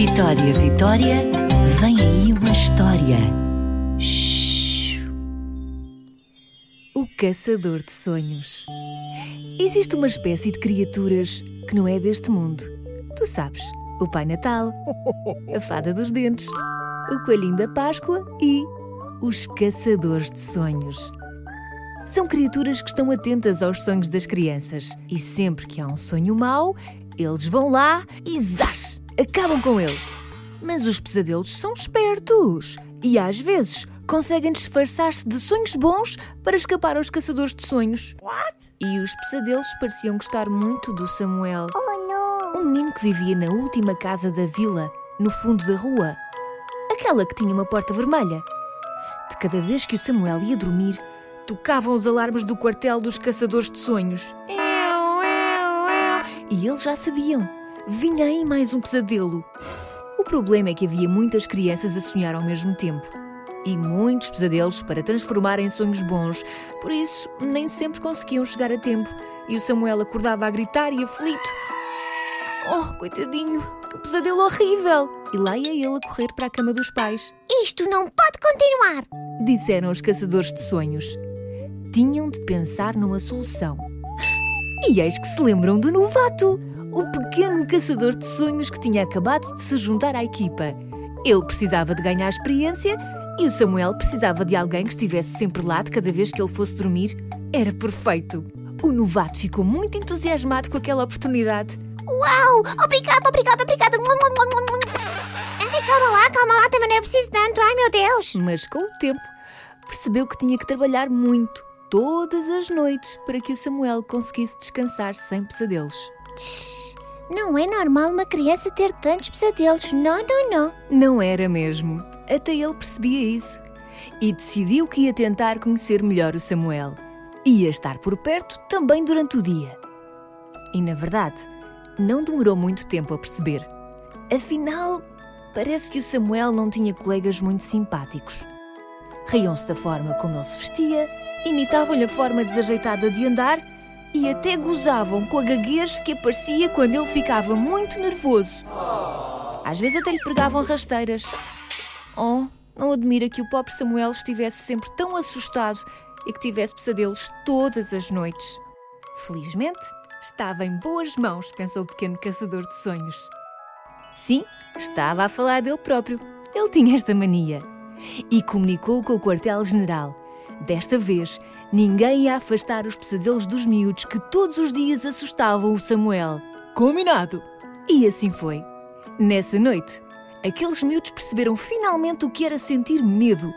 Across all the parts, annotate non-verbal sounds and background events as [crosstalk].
Vitória, Vitória, vem aí uma história. Shhh. O Caçador de Sonhos. Existe uma espécie de criaturas que não é deste mundo. Tu sabes, o Pai Natal, a Fada dos Dentes, o Coelhinho da Páscoa e os Caçadores de Sonhos. São criaturas que estão atentas aos sonhos das crianças e sempre que há um sonho mau, eles vão lá e zás! Acabam com ele. Mas os pesadelos são espertos e às vezes conseguem disfarçar-se de sonhos bons para escapar aos caçadores de sonhos. What? E os pesadelos pareciam gostar muito do Samuel, Oh não! um menino que vivia na última casa da vila, no fundo da rua. Aquela que tinha uma porta vermelha. De cada vez que o Samuel ia dormir, tocavam os alarmes do quartel dos caçadores de sonhos. E eles já sabiam. Vinha aí mais um pesadelo. O problema é que havia muitas crianças a sonhar ao mesmo tempo. E muitos pesadelos para transformar em sonhos bons. Por isso, nem sempre conseguiam chegar a tempo. E o Samuel acordava a gritar e aflito. Oh, coitadinho, que pesadelo horrível! E lá ia ele a correr para a cama dos pais. Isto não pode continuar! Disseram os caçadores de sonhos. Tinham de pensar numa solução. E eis que se lembram do novato, o pequeno caçador de sonhos que tinha acabado de se juntar à equipa. Ele precisava de ganhar experiência e o Samuel precisava de alguém que estivesse sempre lá de cada vez que ele fosse dormir. Era perfeito. O novato ficou muito entusiasmado com aquela oportunidade. Uau! Obrigado, obrigado, obrigado! Ai, calma lá, calma lá, também não é preciso tanto. Ai, meu Deus! Mas com o tempo percebeu que tinha que trabalhar muito, todas as noites, para que o Samuel conseguisse descansar sem pesadelos. Tch, Não é normal uma criança ter tantos pesadelos. Não, não, não. Não era mesmo. Até ele percebia isso. E decidiu que ia tentar conhecer melhor o Samuel. Ia estar por perto também durante o dia. E na verdade, não demorou muito tempo a perceber. Afinal, parece que o Samuel não tinha colegas muito simpáticos. Riam-se da forma como ele se vestia, imitavam-lhe a forma desajeitada de andar e até gozavam com a gaguez que aparecia quando ele ficava muito nervoso. Às vezes até lhe pregavam rasteiras. Oh, não admira que o pobre Samuel estivesse sempre tão assustado e que tivesse pesadelos todas as noites. Felizmente, estava em boas mãos, pensou o pequeno caçador de sonhos. Sim, estava a falar dele próprio. Ele tinha esta mania. E comunicou com o quartel-general. Desta vez, ninguém ia afastar os pesadelos dos miúdos que todos os dias assustavam o Samuel. Combinado! E assim foi. Nessa noite, aqueles miúdos perceberam finalmente o que era sentir medo,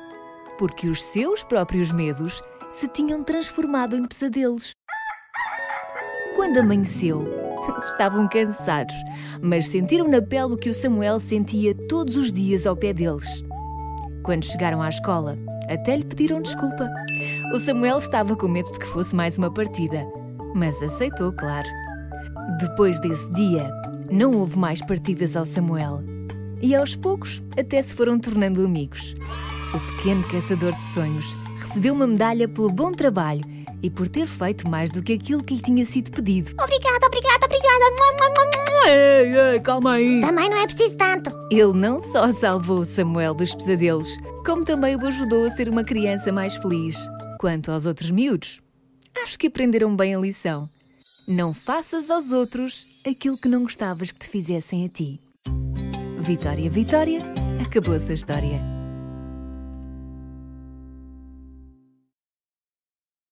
porque os seus próprios medos se tinham transformado em pesadelos. Quando amanheceu, [laughs] estavam cansados, mas sentiram na pele o que o Samuel sentia todos os dias ao pé deles. Quando chegaram à escola, até lhe pediram desculpa. O Samuel estava com medo de que fosse mais uma partida, mas aceitou, claro. Depois desse dia, não houve mais partidas ao Samuel. E aos poucos até se foram tornando amigos. O pequeno caçador de sonhos recebeu uma medalha pelo bom trabalho e por ter feito mais do que aquilo que lhe tinha sido pedido. Obrigada, obrigada, obrigada. Ei, ei, calma aí! Também não é preciso tanto. Ele não só salvou o Samuel dos pesadelos, como também o ajudou a ser uma criança mais feliz. Quanto aos outros miúdos, acho que aprenderam bem a lição. Não faças aos outros aquilo que não gostavas que te fizessem a ti. Vitória, Vitória, acabou-se a história.